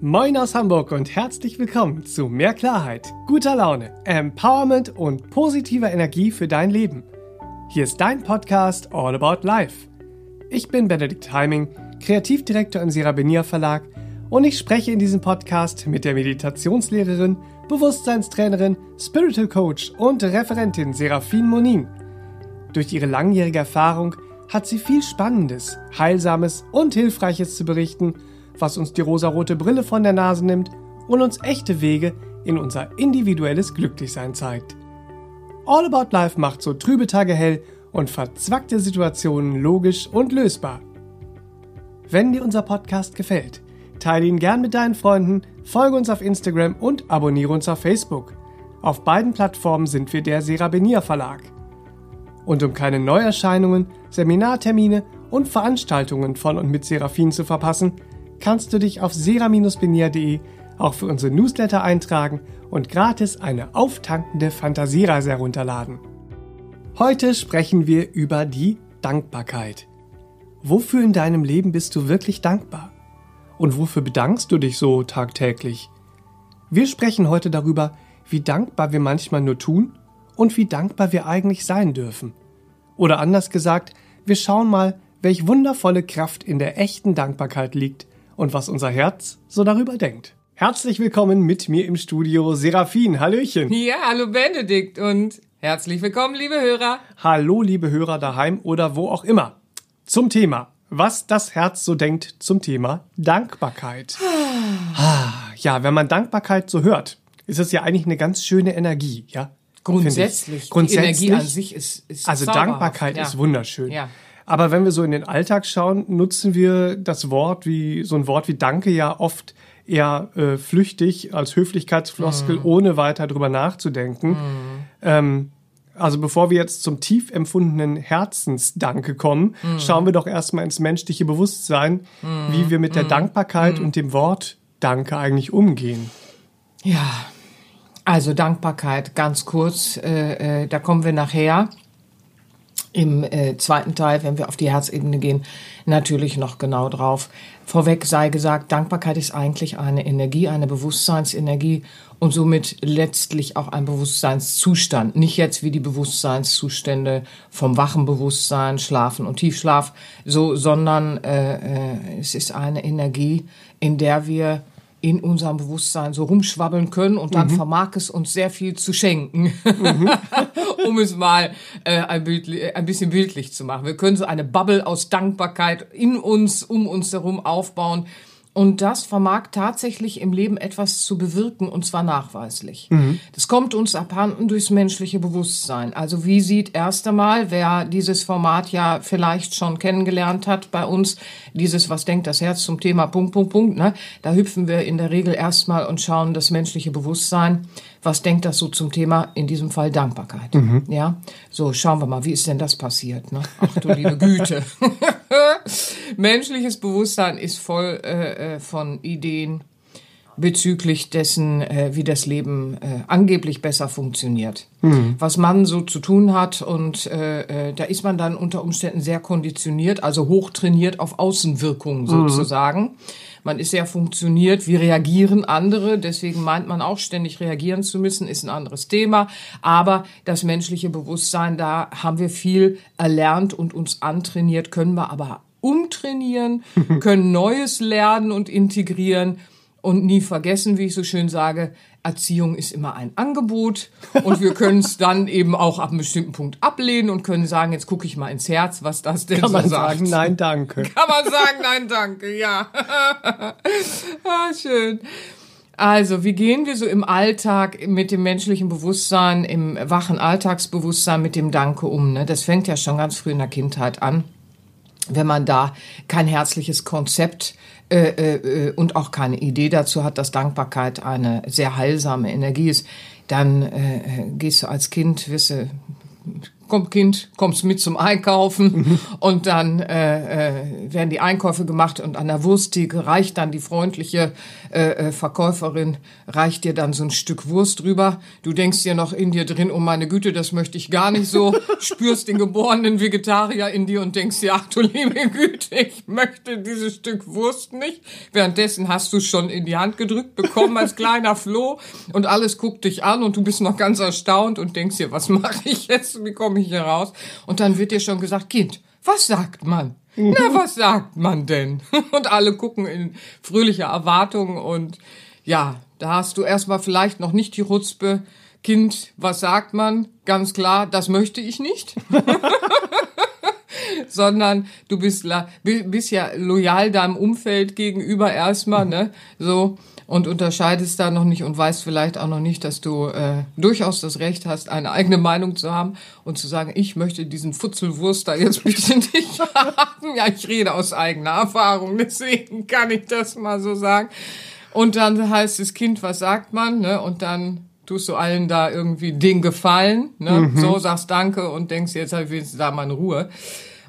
Moin aus Hamburg und herzlich willkommen zu mehr Klarheit, guter Laune, Empowerment und positiver Energie für dein Leben. Hier ist dein Podcast All About Life. Ich bin Benedikt Heiming, Kreativdirektor im Serabenia Verlag und ich spreche in diesem Podcast mit der Meditationslehrerin, Bewusstseinstrainerin, Spiritual Coach und Referentin Serafin Monin. Durch ihre langjährige Erfahrung hat sie viel Spannendes, Heilsames und Hilfreiches zu berichten – was uns die rosarote Brille von der Nase nimmt und uns echte Wege in unser individuelles Glücklichsein zeigt. All About Life macht so trübe Tage hell und verzwackte Situationen logisch und lösbar. Wenn dir unser Podcast gefällt, teile ihn gern mit deinen Freunden, folge uns auf Instagram und abonniere uns auf Facebook. Auf beiden Plattformen sind wir der Serabenia Verlag. Und um keine Neuerscheinungen, Seminartermine und Veranstaltungen von und mit Seraphin zu verpassen, kannst du dich auf sera-benia.de auch für unsere Newsletter eintragen und gratis eine auftankende Fantasiereise herunterladen. Heute sprechen wir über die Dankbarkeit. Wofür in deinem Leben bist du wirklich dankbar? Und wofür bedankst du dich so tagtäglich? Wir sprechen heute darüber, wie dankbar wir manchmal nur tun und wie dankbar wir eigentlich sein dürfen. Oder anders gesagt, wir schauen mal, welch wundervolle Kraft in der echten Dankbarkeit liegt und was unser Herz so darüber denkt. Herzlich willkommen mit mir im Studio Serafin. Hallöchen. Ja, hallo Benedikt und herzlich willkommen, liebe Hörer. Hallo, liebe Hörer daheim oder wo auch immer. Zum Thema, was das Herz so denkt zum Thema Dankbarkeit. Ah, ja, wenn man Dankbarkeit so hört, ist es ja eigentlich eine ganz schöne Energie, ja? Grundsätzlich. Grundsätzlich. Die Energie an sich ist, ist Also. Dankbarkeit ja. ist wunderschön. Ja. Aber wenn wir so in den Alltag schauen, nutzen wir das Wort wie so ein Wort wie Danke ja oft eher äh, flüchtig als Höflichkeitsfloskel, Mhm. ohne weiter drüber nachzudenken. Ähm, also bevor wir jetzt zum tief empfundenen Herzensdanke kommen, Mhm. schauen wir doch erstmal ins menschliche Bewusstsein, wie wir mit der Mhm. Dankbarkeit und dem Wort Danke eigentlich umgehen. Ja, also Dankbarkeit, ganz kurz, äh, äh, da kommen wir nachher im äh, zweiten Teil, wenn wir auf die Herzebene gehen, natürlich noch genau drauf. Vorweg sei gesagt, Dankbarkeit ist eigentlich eine Energie, eine Bewusstseinsenergie und somit letztlich auch ein Bewusstseinszustand. Nicht jetzt wie die Bewusstseinszustände vom wachen Bewusstsein, Schlafen und Tiefschlaf, so, sondern äh, äh, es ist eine Energie, in der wir in unserem Bewusstsein so rumschwabbeln können und dann vermag es uns sehr viel zu schenken, um es mal äh, ein, bildli- ein bisschen bildlich zu machen. Wir können so eine Bubble aus Dankbarkeit in uns, um uns herum aufbauen. Und das vermag tatsächlich im Leben etwas zu bewirken, und zwar nachweislich. Das kommt uns abhanden durchs menschliche Bewusstsein. Also wie sieht erst einmal, wer dieses Format ja vielleicht schon kennengelernt hat bei uns, dieses Was denkt das Herz zum Thema Punkt, Punkt, Punkt, ne? da hüpfen wir in der Regel erstmal und schauen das menschliche Bewusstsein. Was denkt das so zum Thema, in diesem Fall Dankbarkeit? Ja, so schauen wir mal, wie ist denn das passiert? Ne? Ach du liebe Güte. Menschliches Bewusstsein ist voll äh, äh, von Ideen bezüglich dessen, äh, wie das Leben äh, angeblich besser funktioniert. Was man so zu tun hat und äh, äh, da ist man dann unter Umständen sehr konditioniert, also hochtrainiert auf Außenwirkungen sozusagen. Man ist sehr funktioniert, wie reagieren andere, deswegen meint man auch ständig reagieren zu müssen, ist ein anderes Thema. Aber das menschliche Bewusstsein, da haben wir viel erlernt und uns antrainiert, können wir aber umtrainieren, können Neues lernen und integrieren und nie vergessen, wie ich so schön sage, Erziehung ist immer ein Angebot und wir können es dann eben auch ab einem bestimmten Punkt ablehnen und können sagen, jetzt gucke ich mal ins Herz, was das denn Kann so man sagt. sagen, nein, danke. Kann man sagen, nein, danke, ja. ah, schön. Also, wie gehen wir so im Alltag mit dem menschlichen Bewusstsein, im wachen Alltagsbewusstsein mit dem Danke um? Ne? Das fängt ja schon ganz früh in der Kindheit an. Wenn man da kein herzliches Konzept äh, äh, und auch keine Idee dazu hat, dass Dankbarkeit eine sehr heilsame Energie ist, dann äh, gehst du als Kind, wirst du komm Kind, kommst mit zum Einkaufen. Und dann äh, äh, werden die Einkäufe gemacht und an der Wursttheke reicht dann die freundliche äh, äh, Verkäuferin, reicht dir dann so ein Stück Wurst rüber. Du denkst dir noch in dir drin, oh meine Güte, das möchte ich gar nicht so, spürst den geborenen Vegetarier in dir und denkst dir, ach du liebe Güte, ich möchte dieses Stück Wurst nicht. Währenddessen hast du schon in die Hand gedrückt bekommen als kleiner Floh. Und alles guckt dich an und du bist noch ganz erstaunt und denkst dir, was mache ich jetzt, wie komme ich hier raus? Und dann wird dir schon gesagt, Kind, was sagt man? Na, was sagt man denn? Und alle gucken in fröhlicher Erwartung und ja, da hast du erstmal vielleicht noch nicht die Rutzpe. Kind, was sagt man? Ganz klar, das möchte ich nicht. Sondern du bist, bist ja loyal deinem Umfeld gegenüber erstmal, ne? So und unterscheidest da noch nicht und weißt vielleicht auch noch nicht, dass du äh, durchaus das Recht hast, eine eigene Meinung zu haben und zu sagen, ich möchte diesen Futzelwurst da jetzt bitte nicht haben. Ja, ich rede aus eigener Erfahrung, deswegen kann ich das mal so sagen. Und dann heißt das Kind, was sagt man, ne? Und dann tust du allen da irgendwie den Gefallen, ne? Mhm. So sagst Danke und denkst, jetzt habe ich wenigstens da mal Ruhe.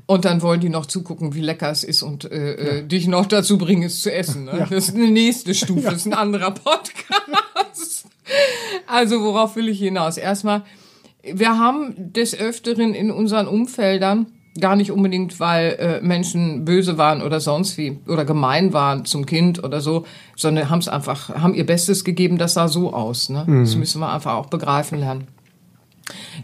Und dann wollen die noch zugucken, wie lecker es ist und äh, äh, ja. dich noch dazu bringen, es zu essen. Ne? Ja. Das ist eine nächste Stufe, das ist ein anderer Podcast. also worauf will ich hinaus? Erstmal, wir haben des Öfteren in unseren Umfeldern, gar nicht unbedingt, weil äh, Menschen böse waren oder sonst wie oder gemein waren zum Kind oder so, sondern haben es einfach, haben ihr Bestes gegeben, das sah so aus. Ne? Mhm. Das müssen wir einfach auch begreifen lernen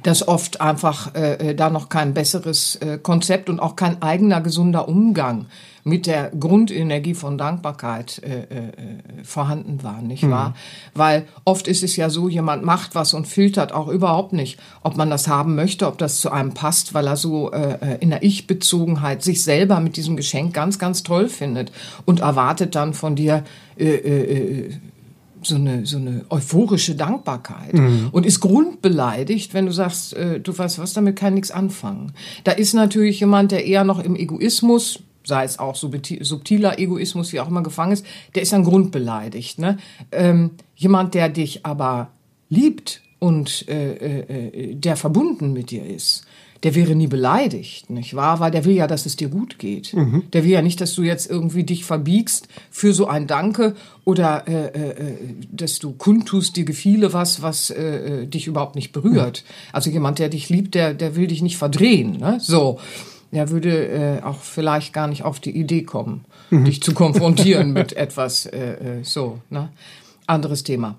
dass oft einfach äh, äh, da noch kein besseres äh, Konzept und auch kein eigener gesunder Umgang mit der Grundenergie von Dankbarkeit äh, äh, vorhanden war, nicht mhm. wahr? Weil oft ist es ja so, jemand macht was und filtert auch überhaupt nicht, ob man das haben möchte, ob das zu einem passt, weil er so äh, äh in der Ich-Bezogenheit sich selber mit diesem Geschenk ganz, ganz toll findet und erwartet dann von dir äh, äh, so eine, so eine euphorische Dankbarkeit mhm. und ist grundbeleidigt, wenn du sagst, äh, du weißt was, damit kann nichts anfangen. Da ist natürlich jemand, der eher noch im Egoismus, sei es auch subtiler Egoismus, wie auch immer gefangen ist, der ist dann grundbeleidigt. Ne? Ähm, jemand, der dich aber liebt und äh, äh, äh der verbunden mit dir ist, der wäre nie beleidigt, nicht wahr? Weil der will ja, dass es dir gut geht. Mhm. Der will ja nicht, dass du jetzt irgendwie dich verbiegst für so ein Danke oder äh, äh, äh dass du kundtust, dir gefiele was, was äh, äh, dich überhaupt nicht berührt. Mhm. Also jemand, der dich liebt, der, der will dich nicht verdrehen. Ne? So. Der würde äh, auch vielleicht gar nicht auf die Idee kommen, mhm. dich zu konfrontieren mit etwas äh, äh, so. Ne? Anderes Thema.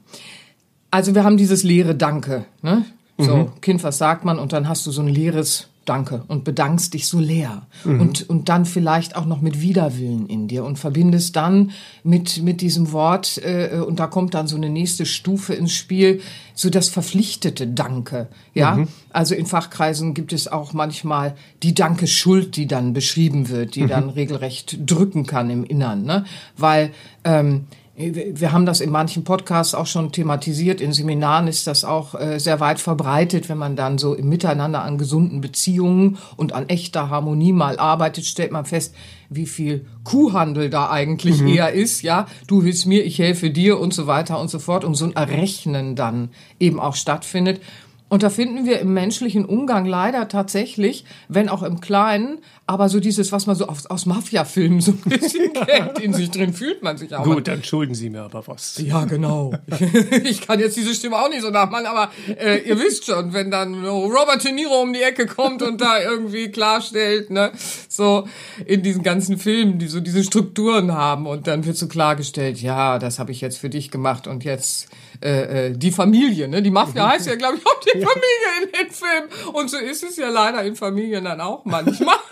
Also wir haben dieses leere Danke. Ne? So, mhm. Kind, was sagt man? Und dann hast du so ein leeres Danke und bedankst dich so leer. Mhm. Und, und dann vielleicht auch noch mit Widerwillen in dir und verbindest dann mit, mit diesem Wort, äh, und da kommt dann so eine nächste Stufe ins Spiel, so das verpflichtete Danke. Ja, mhm. also in Fachkreisen gibt es auch manchmal die Danke-Schuld, die dann beschrieben wird, die mhm. dann regelrecht drücken kann im Innern, ne? Weil, ähm, wir haben das in manchen Podcasts auch schon thematisiert. In Seminaren ist das auch äh, sehr weit verbreitet. Wenn man dann so im Miteinander an gesunden Beziehungen und an echter Harmonie mal arbeitet, stellt man fest, wie viel Kuhhandel da eigentlich mhm. eher ist. Ja, du hilfst mir, ich helfe dir und so weiter und so fort. Und so ein Errechnen dann eben auch stattfindet. Und da finden wir im menschlichen Umgang leider tatsächlich, wenn auch im Kleinen, aber so dieses, was man so aus, aus Mafia-Filmen so ein bisschen kennt, in sich drin fühlt man sich auch. Gut, dann schulden Sie mir aber was. Ja, genau. ich kann jetzt diese Stimme auch nicht so nachmachen, aber äh, ihr wisst schon, wenn dann Robert De Niro um die Ecke kommt und da irgendwie klarstellt, ne, so in diesen ganzen Filmen, die so diese Strukturen haben und dann wird so klargestellt, ja, das habe ich jetzt für dich gemacht und jetzt äh, äh, die Familie, ne? Die Mafia heißt ja, glaube ich, auch die Familie in den Filmen. Und so ist es ja leider in Familien dann auch manchmal.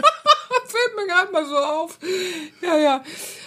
Fällt mir gerade mal so auf. Ja, ja.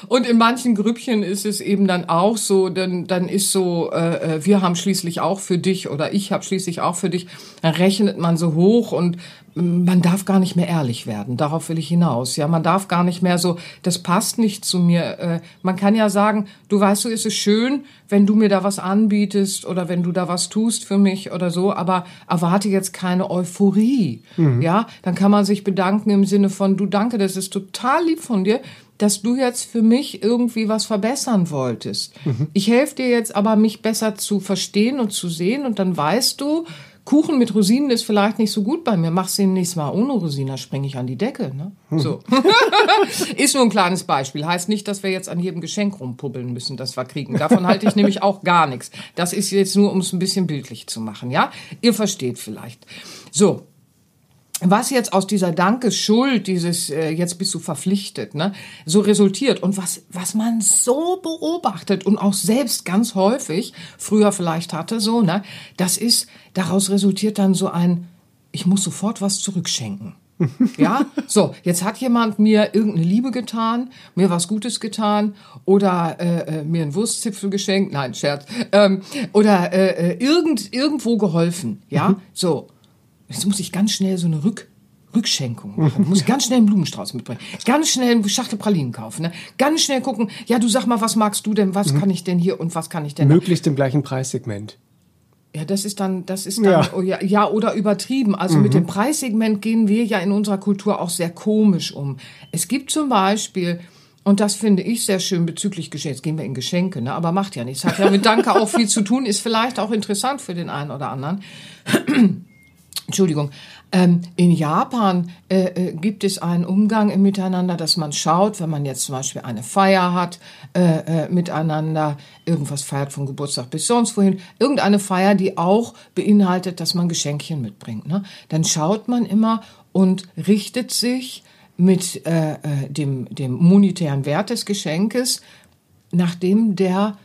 Und in manchen Grüppchen ist es eben dann auch so, dann, dann ist so, äh, äh wir haben schließlich auch für dich oder ich habe schließlich auch für dich, dann rechnet man so hoch und man darf gar nicht mehr ehrlich werden. Darauf will ich hinaus. Ja, man darf gar nicht mehr so, das passt nicht zu mir. Äh, man kann ja sagen, du weißt, so ist es schön, wenn du mir da was anbietest oder wenn du da was tust für mich oder so, aber erwarte jetzt keine Euphorie. Mhm. Ja, dann kann man sich bedanken im Sinne von, du danke, das ist total lieb von dir, dass du jetzt für mich irgendwie was verbessern wolltest. Mhm. Ich helfe dir jetzt aber, mich besser zu verstehen und zu sehen und dann weißt du, Kuchen mit Rosinen ist vielleicht nicht so gut bei mir. Mach's den nächstes Mal ohne Rosinen, springe ich an die Decke. Ne? So. ist nur ein kleines Beispiel. Heißt nicht, dass wir jetzt an jedem Geschenk rumpubbeln müssen, das wir kriegen. Davon halte ich nämlich auch gar nichts. Das ist jetzt nur, um es ein bisschen bildlich zu machen. Ja, Ihr versteht vielleicht. So, was jetzt aus dieser Dankeschuld, dieses äh, jetzt bist du verpflichtet, ne, so resultiert und was was man so beobachtet und auch selbst ganz häufig früher vielleicht hatte so, ne, das ist daraus resultiert dann so ein ich muss sofort was zurückschenken. ja, so, jetzt hat jemand mir irgendeine Liebe getan, mir was Gutes getan oder äh, äh, mir einen Wurstzipfel geschenkt, nein, Scherz, ähm, oder äh, äh irgend, irgendwo geholfen, ja, mhm. so. Jetzt muss ich ganz schnell so eine Rück, Rückschenkung machen. Muss ganz schnell einen Blumenstrauß mitbringen. Ganz schnell eine Schachtel Pralinen kaufen. Ne? Ganz schnell gucken, ja, du sag mal, was magst du denn? Was mhm. kann ich denn hier und was kann ich denn? Möglichst im gleichen Preissegment. Ja, das ist dann, das ist dann, ja, oh, ja, ja oder übertrieben. Also mhm. mit dem Preissegment gehen wir ja in unserer Kultur auch sehr komisch um. Es gibt zum Beispiel, und das finde ich sehr schön bezüglich Geschenke. Jetzt gehen wir in Geschenke, ne? aber macht ja nichts. Hat ja mit Danke auch viel zu tun, ist vielleicht auch interessant für den einen oder anderen. Entschuldigung. Ähm, in Japan äh, äh, gibt es einen Umgang im Miteinander, dass man schaut, wenn man jetzt zum Beispiel eine Feier hat, äh, äh, miteinander, irgendwas feiert von Geburtstag bis sonst wohin, irgendeine Feier, die auch beinhaltet, dass man Geschenkchen mitbringt. Ne? Dann schaut man immer und richtet sich mit äh, äh, dem, dem monetären Wert des Geschenkes, nachdem der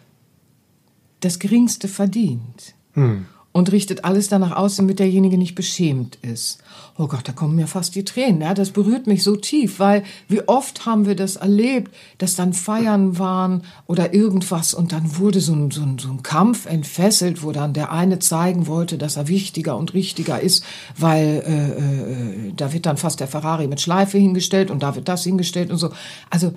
das Geringste verdient. Hm und richtet alles danach aus, damit derjenige nicht beschämt ist. Oh Gott, da kommen mir fast die Tränen. Ja, das berührt mich so tief, weil wie oft haben wir das erlebt, dass dann Feiern waren oder irgendwas und dann wurde so ein, so ein, so ein Kampf entfesselt, wo dann der eine zeigen wollte, dass er wichtiger und richtiger ist, weil äh, äh, da wird dann fast der Ferrari mit Schleife hingestellt und da wird das hingestellt und so. Also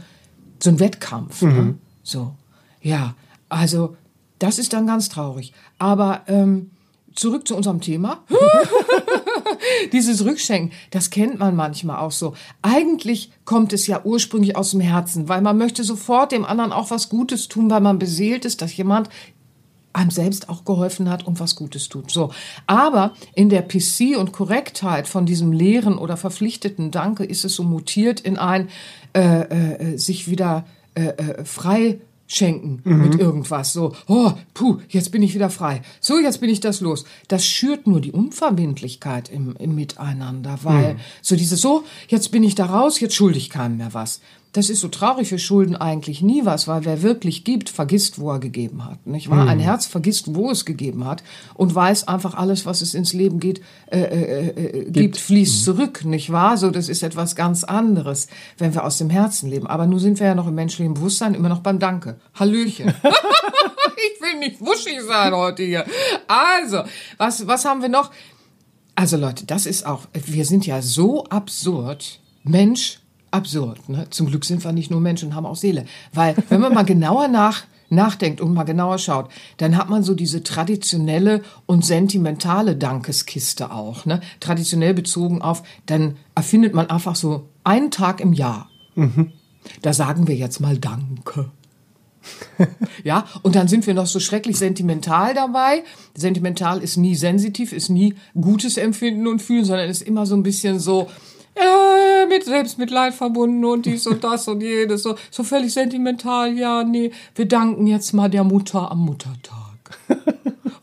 so ein Wettkampf. Ne? Mhm. Ne? So, ja, also das ist dann ganz traurig. Aber ähm, zurück zu unserem Thema. Dieses Rückschenken, das kennt man manchmal auch so. Eigentlich kommt es ja ursprünglich aus dem Herzen, weil man möchte sofort dem anderen auch was Gutes tun, weil man beseelt ist, dass jemand einem selbst auch geholfen hat und was Gutes tut. So. Aber in der PC und Korrektheit von diesem leeren oder verpflichteten Danke ist es so mutiert in ein äh, äh, sich wieder äh, äh frei schenken mhm. mit irgendwas. So, oh, puh, jetzt bin ich wieder frei. So, jetzt bin ich das los. Das schürt nur die Unverbindlichkeit im, im Miteinander, weil mhm. so dieses, so, jetzt bin ich da raus, jetzt schulde ich keinem mehr was. Das ist so traurig. Wir schulden eigentlich nie was, weil wer wirklich gibt, vergisst, wo er gegeben hat. Nicht wahr? Mhm. Ein Herz vergisst, wo es gegeben hat und weiß einfach alles, was es ins Leben geht, äh, äh, äh, gibt, gibt, fließt mhm. zurück. Nicht wahr? So, das ist etwas ganz anderes, wenn wir aus dem Herzen leben. Aber nun sind wir ja noch im menschlichen Bewusstsein immer noch beim Danke. Hallöchen. ich will nicht wuschig sein heute hier. Also, was, was haben wir noch? Also Leute, das ist auch, wir sind ja so absurd. Mensch, absurd. Ne? Zum Glück sind wir nicht nur Menschen, haben auch Seele. Weil, wenn man mal genauer nach, nachdenkt und mal genauer schaut, dann hat man so diese traditionelle und sentimentale Dankeskiste auch. Ne? Traditionell bezogen auf, dann erfindet man einfach so einen Tag im Jahr. Mhm. Da sagen wir jetzt mal Danke. ja, und dann sind wir noch so schrecklich sentimental dabei. Sentimental ist nie sensitiv, ist nie gutes Empfinden und Fühlen, sondern ist immer so ein bisschen so, äh, mit Selbstmitleid verbunden und dies und das und jedes. So, so völlig sentimental. Ja, nee, wir danken jetzt mal der Mutter am Muttertag.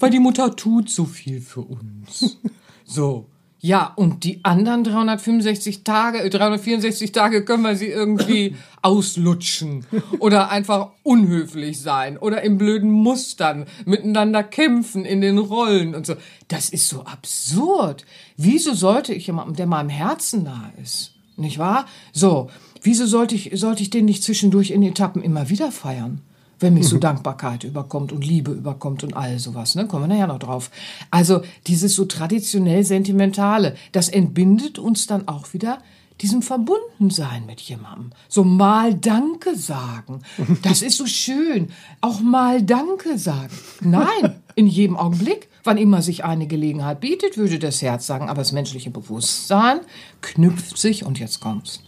Weil die Mutter tut so viel für uns. So. Ja, und die anderen 365 Tage, 364 äh, Tage können wir sie irgendwie auslutschen oder einfach unhöflich sein oder in blöden Mustern miteinander kämpfen in den Rollen und so. Das ist so absurd. Wieso sollte ich jemandem, der meinem Herzen nahe ist, nicht wahr? So, wieso sollte ich, sollte ich den nicht zwischendurch in Etappen immer wieder feiern? wenn mich so mhm. Dankbarkeit überkommt und Liebe überkommt und all sowas, ne? Kommen wir nachher noch drauf. Also dieses so traditionell sentimentale, das entbindet uns dann auch wieder diesem Verbundensein mit jemandem. So mal Danke sagen. Das ist so schön. Auch mal Danke sagen. Nein, in jedem Augenblick. Wann immer sich eine Gelegenheit bietet, würde das Herz sagen, aber das menschliche Bewusstsein knüpft sich, und jetzt kommt's,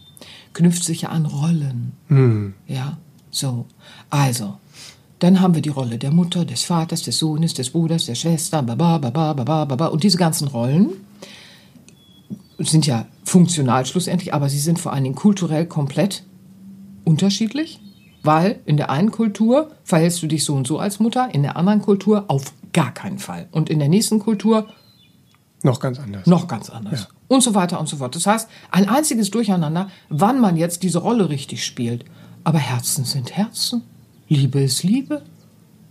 knüpft sich ja an Rollen. Mhm. Ja, so. Also, Dann haben wir die Rolle der Mutter, des Vaters, des Sohnes, des Bruders, der Schwester, baba, baba, baba, baba. Und diese ganzen Rollen sind ja funktional schlussendlich, aber sie sind vor allen Dingen kulturell komplett unterschiedlich, weil in der einen Kultur verhältst du dich so und so als Mutter, in der anderen Kultur auf gar keinen Fall. Und in der nächsten Kultur noch ganz anders. Noch ganz anders. Ja. Und so weiter und so fort. Das heißt, ein einziges Durcheinander, wann man jetzt diese Rolle richtig spielt. Aber Herzen sind Herzen. Liebe ist Liebe.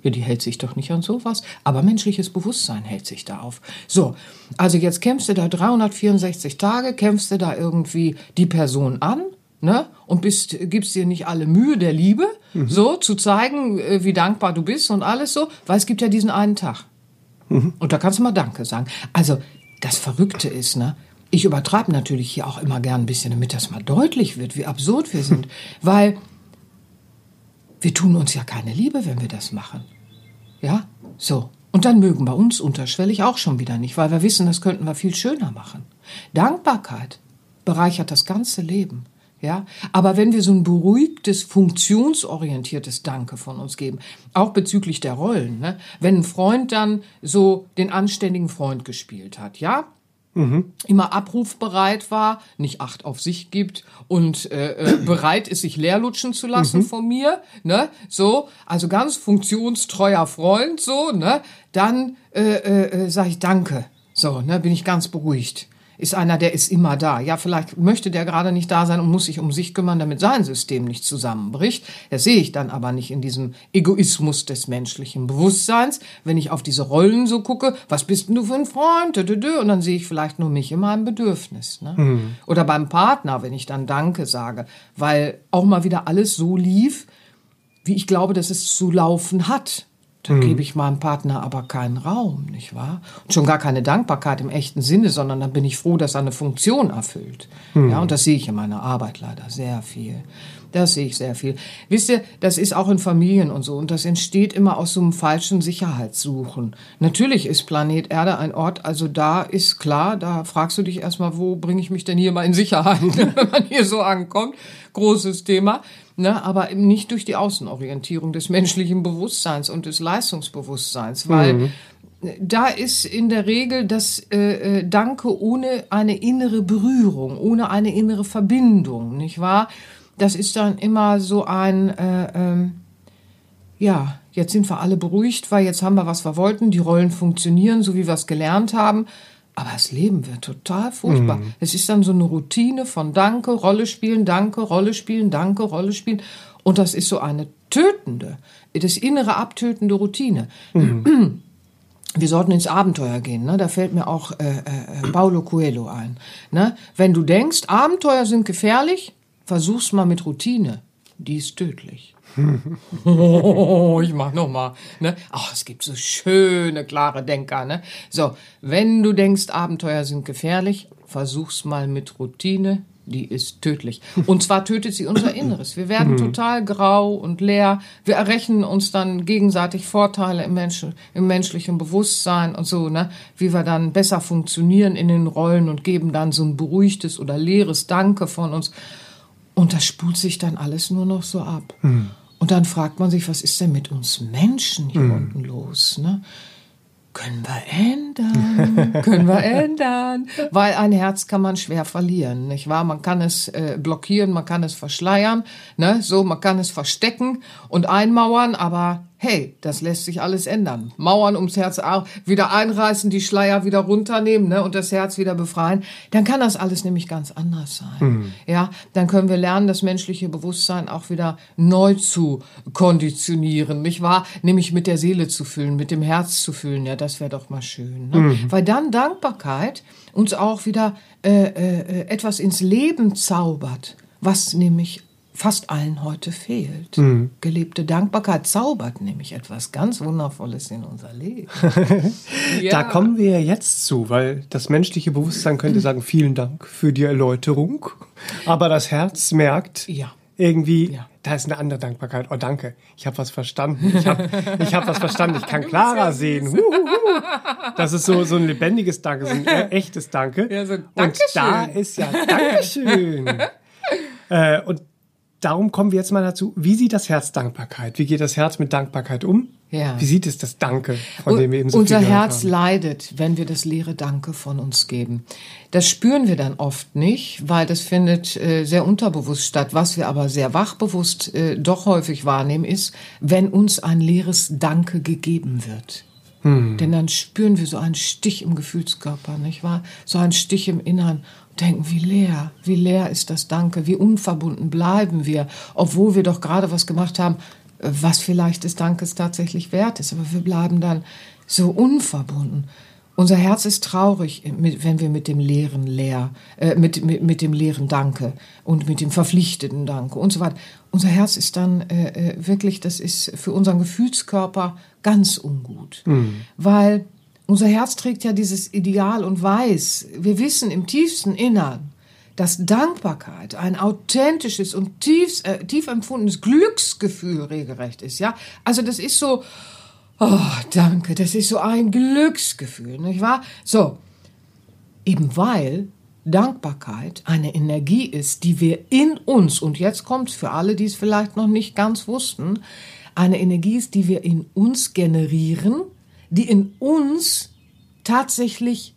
Ja, die hält sich doch nicht an sowas. Aber menschliches Bewusstsein hält sich da auf. So, also jetzt kämpfst du da 364 Tage, kämpfst du da irgendwie die Person an, ne? Und bist, gibst dir nicht alle Mühe der Liebe, mhm. so zu zeigen, äh, wie dankbar du bist und alles so, weil es gibt ja diesen einen Tag. Mhm. Und da kannst du mal Danke sagen. Also, das Verrückte ist, ne? Ich übertreibe natürlich hier auch immer gern ein bisschen, damit das mal deutlich wird, wie absurd wir sind. Weil wir tun uns ja keine Liebe, wenn wir das machen. Ja, so. Und dann mögen wir uns unterschwellig auch schon wieder nicht, weil wir wissen, das könnten wir viel schöner machen. Dankbarkeit bereichert das ganze Leben. Ja, aber wenn wir so ein beruhigtes, funktionsorientiertes Danke von uns geben, auch bezüglich der Rollen, ne? wenn ein Freund dann so den anständigen Freund gespielt hat, ja, Mhm. immer abrufbereit war, nicht Acht auf sich gibt und äh, äh, bereit ist, sich leerlutschen zu lassen mhm. von mir, ne? So, also ganz funktionstreuer Freund, so, ne? Dann äh, äh, äh sage ich Danke, so, ne? Bin ich ganz beruhigt ist einer, der ist immer da. Ja, vielleicht möchte der gerade nicht da sein und muss sich um sich kümmern, damit sein System nicht zusammenbricht. Das sehe ich dann aber nicht in diesem Egoismus des menschlichen Bewusstseins. Wenn ich auf diese Rollen so gucke, was bist denn du für ein Freund? Und dann sehe ich vielleicht nur mich in meinem Bedürfnis. Ne? Mhm. Oder beim Partner, wenn ich dann Danke sage, weil auch mal wieder alles so lief, wie ich glaube, dass es zu laufen hat. Dann mhm. gebe ich meinem Partner aber keinen Raum, nicht wahr? Und schon gar keine Dankbarkeit im echten Sinne, sondern dann bin ich froh, dass er eine Funktion erfüllt. Mhm. Ja, und das sehe ich in meiner Arbeit leider sehr viel. Das sehe ich sehr viel. Wisst ihr, das ist auch in Familien und so. Und das entsteht immer aus so einem falschen Sicherheitssuchen. Natürlich ist Planet Erde ein Ort, also da ist klar, da fragst du dich erstmal, wo bringe ich mich denn hier mal in Sicherheit, wenn man hier so ankommt. Großes Thema. Ne, aber eben nicht durch die Außenorientierung des menschlichen Bewusstseins und des Leistungsbewusstseins, weil mhm. da ist in der Regel das äh, äh, Danke ohne eine innere Berührung, ohne eine innere Verbindung, nicht wahr? Das ist dann immer so ein, äh, ähm, ja, jetzt sind wir alle beruhigt, weil jetzt haben wir, was wir wollten, die Rollen funktionieren, so wie wir es gelernt haben. Aber das Leben wird total furchtbar. Mhm. Es ist dann so eine Routine von Danke, Rolle spielen, Danke, Rolle spielen, Danke, Rolle spielen. Und das ist so eine tötende, das innere abtötende Routine. Mhm. Wir sollten ins Abenteuer gehen. Ne? Da fällt mir auch äh, äh, Paulo Coelho ein. Ne? Wenn du denkst, Abenteuer sind gefährlich, versuch's mal mit Routine. Die ist tödlich oh, ich mach noch mal. Ne? Ach, es gibt so schöne, klare Denker. Ne? So, wenn du denkst, Abenteuer sind gefährlich, versuch's mal mit Routine. Die ist tödlich. Und zwar tötet sie unser Inneres. Wir werden mhm. total grau und leer. Wir errechnen uns dann gegenseitig Vorteile im, Menschen, im menschlichen Bewusstsein und so, ne? Wie wir dann besser funktionieren in den Rollen und geben dann so ein beruhigtes oder leeres Danke von uns. Und das spult sich dann alles nur noch so ab. Mhm. Und dann fragt man sich, was ist denn mit uns Menschen hier mhm. unten los? Ne? Können wir ändern? können wir ändern? Weil ein Herz kann man schwer verlieren, nicht wahr? Man kann es äh, blockieren, man kann es verschleiern, ne? So, man kann es verstecken und einmauern, aber hey, das lässt sich alles ändern. Mauern ums Herz wieder einreißen, die Schleier wieder runternehmen ne, und das Herz wieder befreien, dann kann das alles nämlich ganz anders sein. Mhm. Ja, dann können wir lernen, das menschliche Bewusstsein auch wieder neu zu konditionieren, nicht wahr? Nämlich mit der Seele zu füllen, mit dem Herz zu füllen. Ja, das wäre doch mal schön. Ne? Mhm. Weil dann Dankbarkeit uns auch wieder äh, äh, etwas ins Leben zaubert, was nämlich fast allen heute fehlt. Mhm. Gelebte Dankbarkeit zaubert nämlich etwas ganz Wundervolles in unser Leben. ja. Da kommen wir jetzt zu, weil das menschliche Bewusstsein könnte sagen, vielen Dank für die Erläuterung. Aber das Herz merkt ja. irgendwie, ja. da ist eine andere Dankbarkeit. Oh, danke, ich habe was verstanden. Ich habe ich hab was verstanden. Ich kann klarer sehen. Huhuhu. Das ist so, so ein lebendiges Danke, so ein echtes Danke. Ja, so, und da ist ja Dankeschön. äh, und darum kommen wir jetzt mal dazu, wie sieht das Herz Dankbarkeit? Wie geht das Herz mit Dankbarkeit um? Ja. Wie sieht es das Danke, von dem wir eben so Unser viel Herz haben? leidet, wenn wir das leere Danke von uns geben. Das spüren wir dann oft nicht, weil das findet äh, sehr unterbewusst statt. Was wir aber sehr wachbewusst äh, doch häufig wahrnehmen, ist, wenn uns ein leeres Danke gegeben wird. Denn dann spüren wir so einen Stich im Gefühlskörper, nicht wahr? So einen Stich im Innern denken, wie leer, wie leer ist das Danke, wie unverbunden bleiben wir, obwohl wir doch gerade was gemacht haben, was vielleicht des Dankes tatsächlich wert ist. Aber wir bleiben dann so unverbunden. Unser Herz ist traurig, wenn wir mit dem leeren leer, äh, mit, mit, mit dem leeren Danke und mit dem verpflichteten Danke und so weiter. Unser Herz ist dann äh, äh, wirklich, das ist für unseren Gefühlskörper ganz ungut, weil unser Herz trägt ja dieses Ideal und weiß, wir wissen im tiefsten Innern, dass Dankbarkeit ein authentisches und tief, äh, tief empfundenes Glücksgefühl regelrecht ist. Ja, also das ist so, oh, danke, das ist so ein Glücksgefühl, nicht wahr? So, eben weil Dankbarkeit eine Energie ist, die wir in uns, und jetzt kommt für alle, die es vielleicht noch nicht ganz wussten, eine Energie ist, die wir in uns generieren, die in uns tatsächlich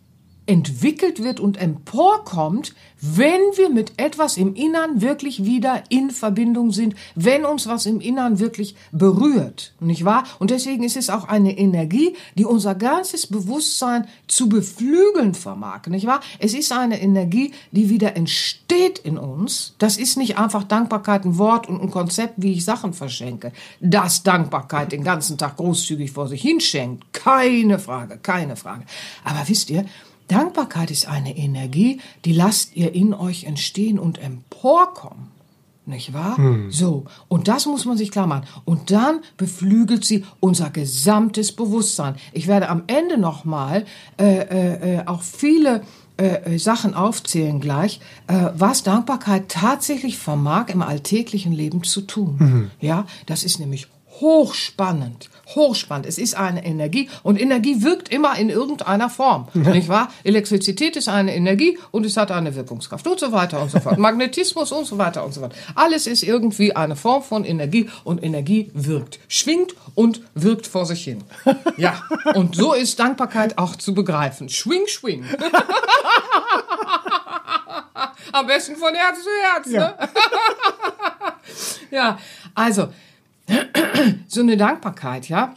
entwickelt wird und emporkommt, wenn wir mit etwas im Innern wirklich wieder in Verbindung sind, wenn uns was im Innern wirklich berührt, nicht wahr? Und deswegen ist es auch eine Energie, die unser ganzes Bewusstsein zu beflügeln vermag, nicht wahr? Es ist eine Energie, die wieder entsteht in uns. Das ist nicht einfach Dankbarkeit ein Wort und ein Konzept, wie ich Sachen verschenke. Dass Dankbarkeit den ganzen Tag großzügig vor sich hinschenkt, keine Frage, keine Frage. Aber wisst ihr, Dankbarkeit ist eine Energie, die lasst ihr in euch entstehen und emporkommen. Nicht wahr? So. Und das muss man sich klar machen. Und dann beflügelt sie unser gesamtes Bewusstsein. Ich werde am Ende nochmal äh, äh, äh, auch viele äh, äh, Sachen aufzählen gleich, äh, was Dankbarkeit tatsächlich vermag im alltäglichen Leben zu tun. Ja, das ist nämlich hochspannend, hochspannend. Es ist eine Energie und Energie wirkt immer in irgendeiner Form, nicht wahr? Elektrizität ist eine Energie und es hat eine Wirkungskraft und so weiter und so fort. Magnetismus und so weiter und so fort. Alles ist irgendwie eine Form von Energie und Energie wirkt, schwingt und wirkt vor sich hin. Ja, und so ist Dankbarkeit auch zu begreifen. Schwing, schwing. Am besten von Herz zu Herz. Ja. Ne? ja, also so eine Dankbarkeit, ja,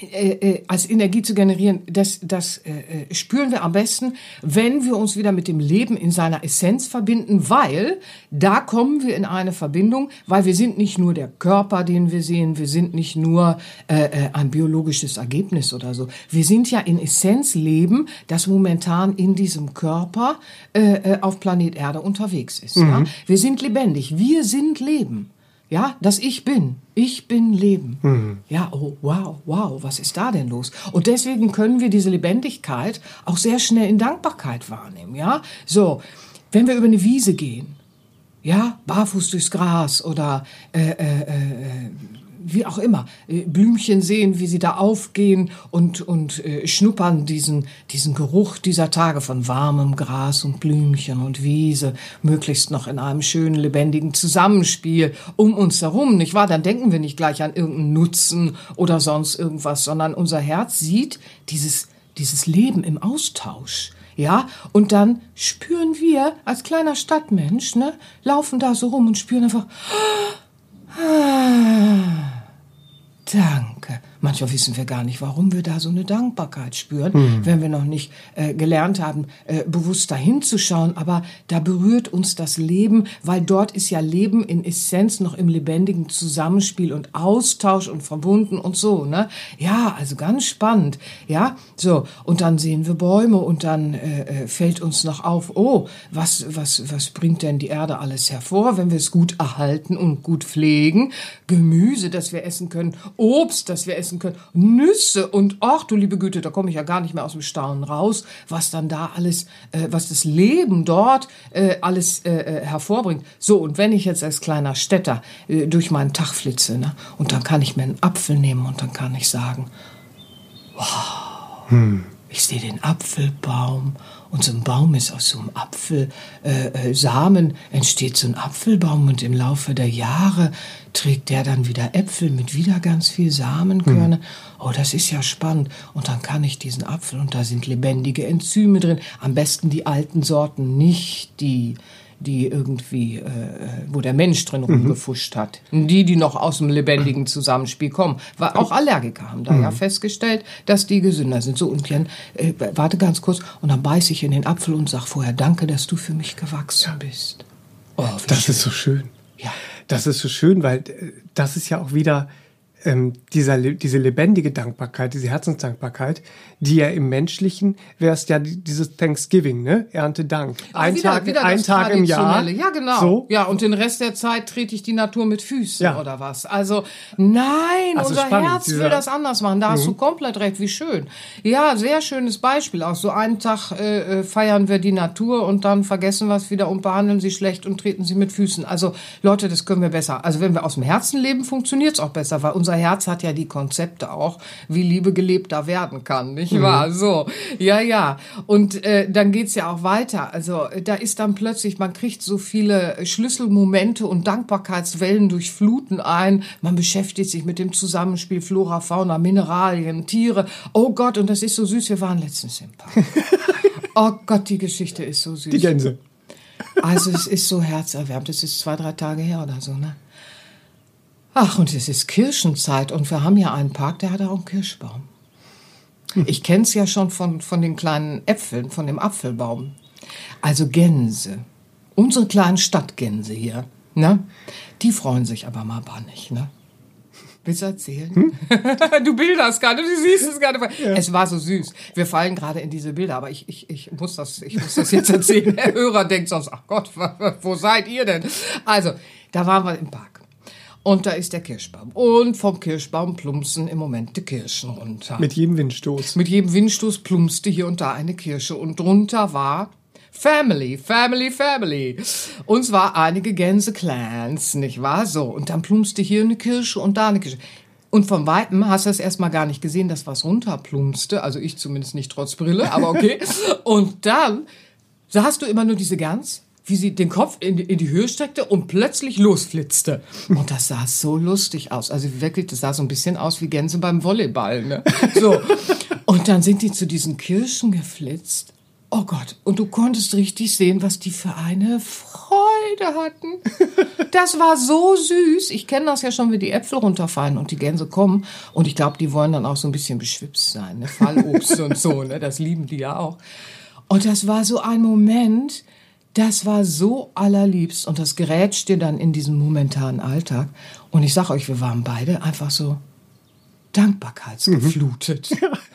äh, äh, als Energie zu generieren, das, das äh, äh, spüren wir am besten, wenn wir uns wieder mit dem Leben in seiner Essenz verbinden, weil da kommen wir in eine Verbindung, weil wir sind nicht nur der Körper, den wir sehen, wir sind nicht nur äh, äh, ein biologisches Ergebnis oder so. Wir sind ja in Essenz Leben, das momentan in diesem Körper auf Planet Erde unterwegs ist. Ja? Wir sind lebendig, wir sind Leben. Ja, dass ich bin. Ich bin Leben. Ja, oh, wow, wow, was ist da denn los? Und deswegen können wir diese Lebendigkeit auch sehr schnell in Dankbarkeit wahrnehmen. Ja, so, wenn wir über eine Wiese gehen, ja, barfuß durchs Gras oder äh, äh, äh, wie auch immer, äh, Blümchen sehen, wie sie da aufgehen und, und äh, schnuppern diesen, diesen Geruch dieser Tage von warmem Gras und Blümchen und Wiese, möglichst noch in einem schönen, lebendigen Zusammenspiel um uns herum, nicht wahr? Dann denken wir nicht gleich an irgendeinen Nutzen oder sonst irgendwas, sondern unser Herz sieht dieses, dieses Leben im Austausch. Ja, und dann spüren wir als kleiner Stadtmensch, ne, laufen da so rum und spüren einfach, Ah, danke. Manchmal wissen wir gar nicht, warum wir da so eine Dankbarkeit spüren, wenn wir noch nicht äh, gelernt haben, äh, bewusst dahin zu schauen. Aber da berührt uns das Leben, weil dort ist ja Leben in Essenz noch im lebendigen Zusammenspiel und Austausch und verbunden und so. Ne? Ja, also ganz spannend. Ja, so. Und dann sehen wir Bäume und dann äh, äh, fällt uns noch auf, oh, was, was, was bringt denn die Erde alles hervor, wenn wir es gut erhalten und gut pflegen? Gemüse, das wir essen können, Obst, das wir essen können, Nüsse und ach du liebe Güte, da komme ich ja gar nicht mehr aus dem Staunen raus, was dann da alles, äh, was das Leben dort äh, alles äh, äh, hervorbringt. So, und wenn ich jetzt als kleiner Städter äh, durch meinen Tag flitze, ne, und dann kann ich mir einen Apfel nehmen und dann kann ich sagen, ich sehe den Apfelbaum Und so ein Baum ist aus so einem Apfelsamen, äh, entsteht so ein Apfelbaum und im Laufe der Jahre trägt der dann wieder Äpfel mit wieder ganz viel Samenkörner. Mhm. Oh, das ist ja spannend. Und dann kann ich diesen Apfel, und da sind lebendige Enzyme drin, am besten die alten Sorten, nicht die die irgendwie, äh, wo der Mensch drin mhm. rumgefuscht hat. Die, die noch aus dem lebendigen Zusammenspiel kommen. Weil auch Allergiker haben da mhm. ja festgestellt, dass die gesünder sind. So, und Jan, äh, warte ganz kurz. Und dann beiß ich in den Apfel und sag vorher, danke, dass du für mich gewachsen bist. Oh, das schön. ist so schön. Ja. Das ist so schön, weil äh, das ist ja auch wieder ähm, dieser, diese lebendige Dankbarkeit, diese Herzensdankbarkeit, die ja im Menschlichen wäre es ja dieses Thanksgiving, ne? Erntedank. Ein wieder, Tag, wieder ein Tag im Jahr. Ja, genau. So. Ja, und den Rest der Zeit trete ich die Natur mit Füßen ja. oder was. Also, nein, also unser spannend, Herz will das anders machen. Da mhm. hast du komplett recht, wie schön. Ja, sehr schönes Beispiel. Auch so einen Tag äh, äh, feiern wir die Natur und dann vergessen wir es wieder und behandeln sie schlecht und treten sie mit Füßen. Also, Leute, das können wir besser. Also, wenn wir aus dem Herzen leben, funktioniert es auch besser, weil unser unser Herz hat ja die Konzepte auch, wie Liebe gelebter werden kann, nicht mhm. wahr? So, ja, ja. Und äh, dann geht's ja auch weiter. Also da ist dann plötzlich, man kriegt so viele Schlüsselmomente und Dankbarkeitswellen durchfluten ein. Man beschäftigt sich mit dem Zusammenspiel Flora, Fauna, Mineralien, Tiere. Oh Gott, und das ist so süß. Wir waren letztens im Park. oh Gott, die Geschichte ist so süß. Die Gänse. Also es ist so herzerwärmend. Es ist zwei, drei Tage her oder so, ne? Ach, und es ist Kirschenzeit und wir haben ja einen Park, der hat auch einen Kirschbaum. Hm. Ich kenne es ja schon von, von den kleinen Äpfeln, von dem Apfelbaum. Also Gänse, unsere kleinen Stadtgänse hier, ne? die freuen sich aber mal bannig. Ne? Willst du erzählen? Hm? du bilderst gerade, du siehst es gerade. Ja. Es war so süß. Wir fallen gerade in diese Bilder, aber ich, ich, ich, muss, das, ich muss das jetzt erzählen. Der Hörer denkt sonst, ach Gott, wo seid ihr denn? Also, da waren wir im Park. Und da ist der Kirschbaum. Und vom Kirschbaum plumpsen im Moment die Kirschen runter. Mit jedem Windstoß. Mit jedem Windstoß plumpste hier und da eine Kirsche. Und drunter war Family, Family, Family. Und zwar einige Gänse-Clans, nicht wahr? So. Und dann plumpste hier eine Kirsche und da eine Kirsche. Und von Weitem hast du es erstmal gar nicht gesehen, dass was runterplumpste. Also ich zumindest nicht trotz Brille, aber okay. und dann sahst du immer nur diese Gans wie sie den Kopf in die, in die Höhe streckte und plötzlich losflitzte. Und das sah so lustig aus. Also wirklich, das sah so ein bisschen aus wie Gänse beim Volleyball. Ne? So. Und dann sind die zu diesen Kirschen geflitzt. Oh Gott, und du konntest richtig sehen, was die für eine Freude hatten. Das war so süß. Ich kenne das ja schon, wenn die Äpfel runterfallen und die Gänse kommen. Und ich glaube, die wollen dann auch so ein bisschen beschwipst sein. Ne? Fallobst und so, ne? das lieben die ja auch. Und das war so ein Moment, das war so allerliebst und das gerät dir dann in diesem momentanen Alltag. Und ich sag euch, wir waren beide einfach so dankbarkeitsgeflutet. Mhm.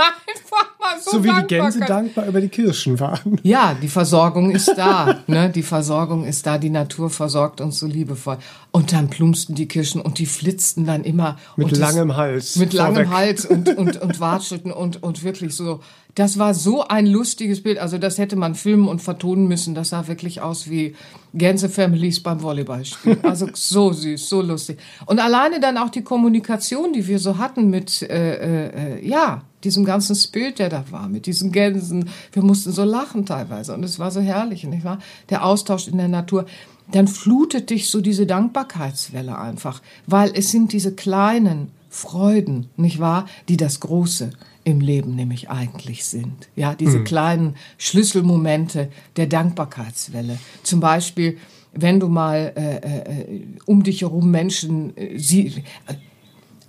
einfach mal so. So wie die Gänse dankbar über die Kirschen waren. Ja, die Versorgung ist da. ne? Die Versorgung ist da. Die Natur versorgt uns so liebevoll. Und dann plumpsten die Kirschen und die flitzten dann immer. Mit langem Hals. Mit langem Hals und, und, und watschelten und, und wirklich so das war so ein lustiges Bild. Also das hätte man filmen und vertonen müssen. Das sah wirklich aus wie Gänse-Families beim Volleyballspiel. Also so süß, so lustig. Und alleine dann auch die Kommunikation, die wir so hatten mit, äh, äh, ja, diesem ganzen Bild, der da war, mit diesen Gänsen. Wir mussten so lachen teilweise und es war so herrlich, nicht wahr? Der Austausch in der Natur. Dann flutet dich so diese Dankbarkeitswelle einfach, weil es sind diese kleinen Freuden, nicht wahr, die das Große im Leben nämlich eigentlich sind. Ja, diese mhm. kleinen Schlüsselmomente der Dankbarkeitswelle. Zum Beispiel, wenn du mal äh, äh, um dich herum Menschen äh, siehst,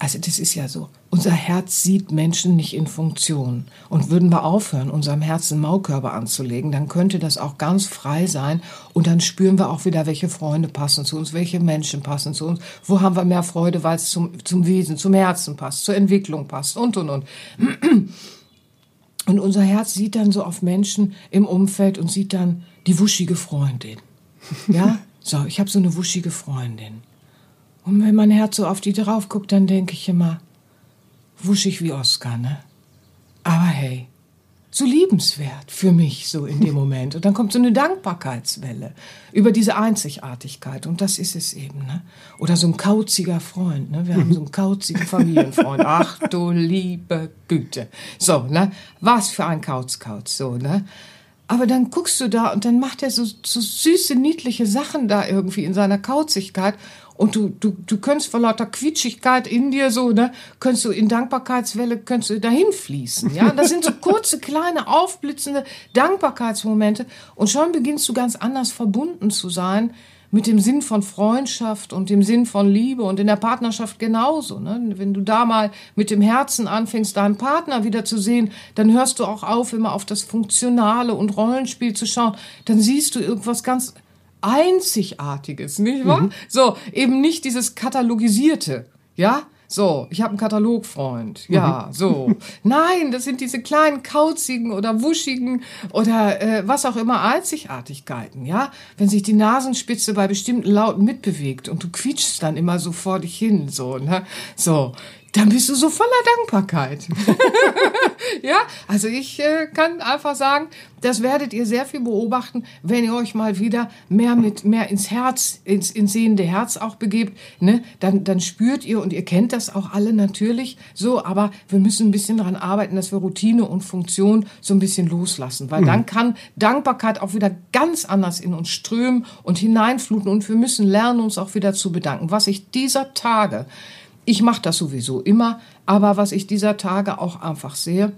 also das ist ja so. Unser Herz sieht Menschen nicht in Funktion. Und würden wir aufhören, unserem Herzen Maulkörper anzulegen, dann könnte das auch ganz frei sein. Und dann spüren wir auch wieder, welche Freunde passen zu uns, welche Menschen passen zu uns. Wo haben wir mehr Freude, weil es zum, zum Wesen, zum Herzen passt, zur Entwicklung passt und, und, und. Und unser Herz sieht dann so auf Menschen im Umfeld und sieht dann die wuschige Freundin. Ja, so, ich habe so eine wuschige Freundin. Und wenn mein Herz so auf die drauf guckt, dann denke ich immer, wuschig wie Oscar, ne? Aber hey, so liebenswert für mich so in dem Moment. Und dann kommt so eine Dankbarkeitswelle über diese Einzigartigkeit. Und das ist es eben, ne? Oder so ein kauziger Freund, ne? Wir haben so einen kauzigen Familienfreund. Ach du liebe Güte. So, ne? Was für ein Kauz-Kauz, so, ne? Aber dann guckst du da und dann macht er so, so süße, niedliche Sachen da irgendwie in seiner Kauzigkeit. Und du, du, du könntest vor lauter Quietschigkeit in dir so, ne, könntest du in Dankbarkeitswelle, könntest du dahin fließen, ja. Das sind so kurze, kleine, aufblitzende Dankbarkeitsmomente. Und schon beginnst du ganz anders verbunden zu sein mit dem Sinn von Freundschaft und dem Sinn von Liebe und in der Partnerschaft genauso. Ne? Wenn du da mal mit dem Herzen anfängst, deinen Partner wieder zu sehen, dann hörst du auch auf, immer auf das Funktionale und Rollenspiel zu schauen. Dann siehst du irgendwas ganz Einzigartiges, nicht wahr? Mhm. So, eben nicht dieses katalogisierte, ja? So, ich habe einen Katalogfreund. Ja, mhm. so. Nein, das sind diese kleinen kauzigen oder wuschigen oder äh, was auch immer Einzigartigkeiten, ja? Wenn sich die Nasenspitze bei bestimmten Lauten mitbewegt und du quietschst dann immer so vor dich hin, so, ne? So dann bist du so voller Dankbarkeit. ja, also ich äh, kann einfach sagen, das werdet ihr sehr viel beobachten, wenn ihr euch mal wieder mehr mit mehr ins Herz, ins, ins sehende Herz auch begebt, ne? Dann, dann spürt ihr und ihr kennt das auch alle natürlich so, aber wir müssen ein bisschen daran arbeiten, dass wir Routine und Funktion so ein bisschen loslassen, weil mhm. dann kann Dankbarkeit auch wieder ganz anders in uns strömen und hineinfluten und wir müssen lernen, uns auch wieder zu bedanken. Was ich dieser Tage ich mache das sowieso immer, aber was ich dieser Tage auch einfach sehe,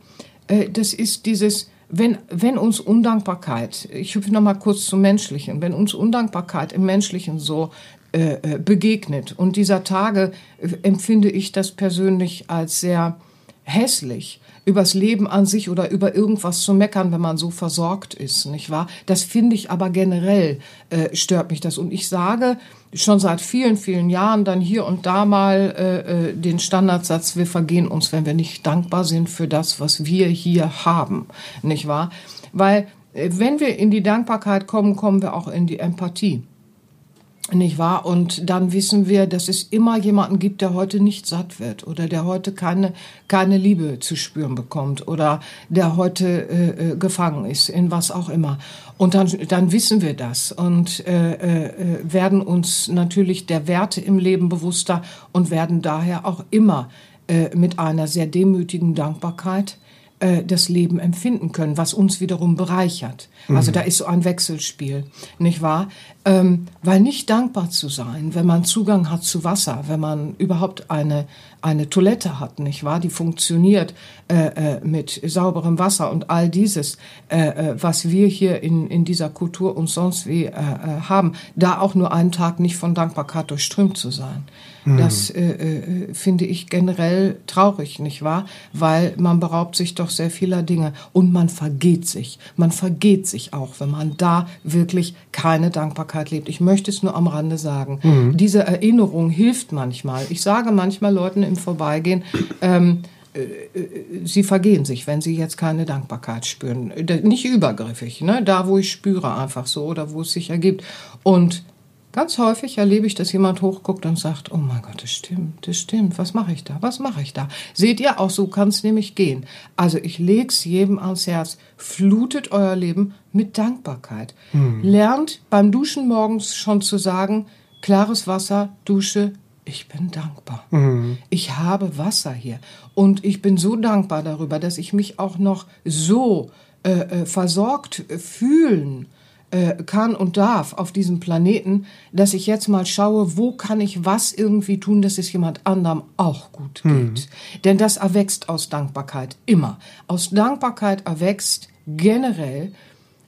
äh, das ist dieses, wenn, wenn uns Undankbarkeit, ich hüpfe nochmal kurz zum Menschlichen, wenn uns Undankbarkeit im Menschlichen so äh, äh, begegnet und dieser Tage äh, empfinde ich das persönlich als sehr hässlich, übers Leben an sich oder über irgendwas zu meckern, wenn man so versorgt ist, nicht wahr? Das finde ich aber generell äh, stört mich das. Und ich sage schon seit vielen, vielen Jahren dann hier und da mal äh, äh, den Standardsatz, wir vergehen uns, wenn wir nicht dankbar sind für das, was wir hier haben, nicht wahr? Weil äh, wenn wir in die Dankbarkeit kommen, kommen wir auch in die Empathie. Nicht wahr? Und dann wissen wir, dass es immer jemanden gibt, der heute nicht satt wird oder der heute keine, keine Liebe zu spüren bekommt oder der heute äh, äh gefangen ist, in was auch immer. Und dann, dann wissen wir das und äh, äh, werden uns natürlich der Werte im Leben bewusster und werden daher auch immer äh, mit einer sehr demütigen Dankbarkeit äh, das Leben empfinden können, was uns wiederum bereichert. Also mhm. Also da ist so ein Wechselspiel, nicht wahr? Ähm, weil nicht dankbar zu sein, wenn man Zugang hat zu Wasser, wenn man überhaupt eine, eine Toilette hat, nicht wahr? Die funktioniert äh, äh, mit sauberem Wasser und all dieses, äh, äh was wir hier in, in dieser Kultur und sonst wie haben, da auch nur einen Tag nicht von Dankbarkeit durchströmt zu sein. Mhm. Das äh, äh, finde ich generell traurig, nicht wahr? Weil man beraubt sich doch sehr vieler Dinge und man vergeht sich. Man vergeht sich auch, wenn man da wirklich keine Dankbarkeit lebt. Ich möchte es nur am Rande sagen. Mhm. Diese Erinnerung hilft manchmal. Ich sage manchmal Leuten im Vorbeigehen, ähm, äh, äh, sie vergehen sich, wenn sie jetzt keine Dankbarkeit spüren. Nicht übergriffig, ne? da wo ich spüre einfach so oder wo es sich ergibt. Und Ganz häufig erlebe ich, dass jemand hochguckt und sagt, oh mein Gott, das stimmt, das stimmt, was mache ich da, was mache ich da? Seht ihr, auch so kann es nämlich gehen. Also ich leg's jedem ans Herz, flutet euer Leben mit Dankbarkeit. Hm. Lernt beim Duschen morgens schon zu sagen, klares Wasser, Dusche, ich bin dankbar. Mhm. Ich habe Wasser hier. Und ich bin so dankbar darüber, dass ich mich auch noch so äh, äh versorgt fühlen äh, kann und darf auf diesem Planeten, dass ich jetzt mal schaue, wo kann ich was irgendwie tun, dass es jemand anderem auch gut geht. Mhm. Denn das erwächst aus Dankbarkeit immer. Aus Dankbarkeit erwächst generell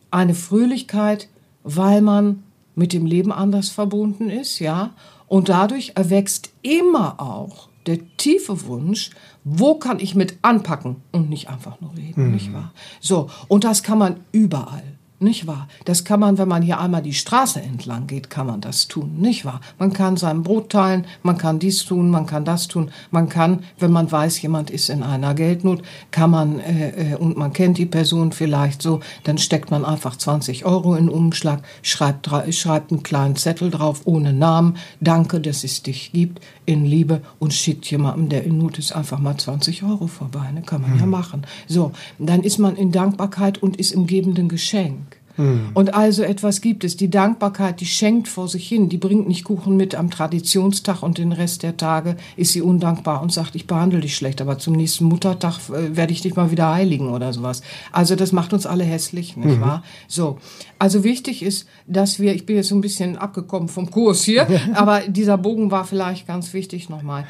eine Fröhlichkeit, weil man mit dem Leben anders verbunden ist, ja. Und dadurch erwächst immer auch der tiefe Wunsch, wo kann ich mit anpacken und nicht einfach nur reden, mhm. nicht wahr? So, und das kann man überall. Nicht wahr? Das kann man, wenn man hier einmal die Straße entlang geht, kann man das tun. Nicht wahr? Man kann sein Brot teilen, man kann dies tun, man kann das tun. Man kann, wenn man weiß, jemand ist in einer Geldnot, kann man, äh, äh, und man kennt die Person vielleicht so, dann steckt man einfach 20 Euro in Umschlag, schreibt, schreibt einen kleinen Zettel drauf, ohne Namen. Danke, dass es dich gibt, in Liebe und schickt jemandem, der in Not ist, einfach mal 20 Euro vorbei. Ne? Kann man hm. ja machen. So, dann ist man in Dankbarkeit und ist im gebenden Geschenk. Und also etwas gibt es. Die Dankbarkeit, die schenkt vor sich hin. Die bringt nicht Kuchen mit am Traditionstag und den Rest der Tage ist sie undankbar und sagt, ich behandle dich schlecht, aber zum nächsten Muttertag äh, werde ich dich mal wieder heiligen oder sowas. Also das macht uns alle hässlich, nicht wahr? So. Also wichtig ist, dass wir, ich bin jetzt so ein bisschen abgekommen vom Kurs hier, aber dieser Bogen war vielleicht ganz wichtig nochmal.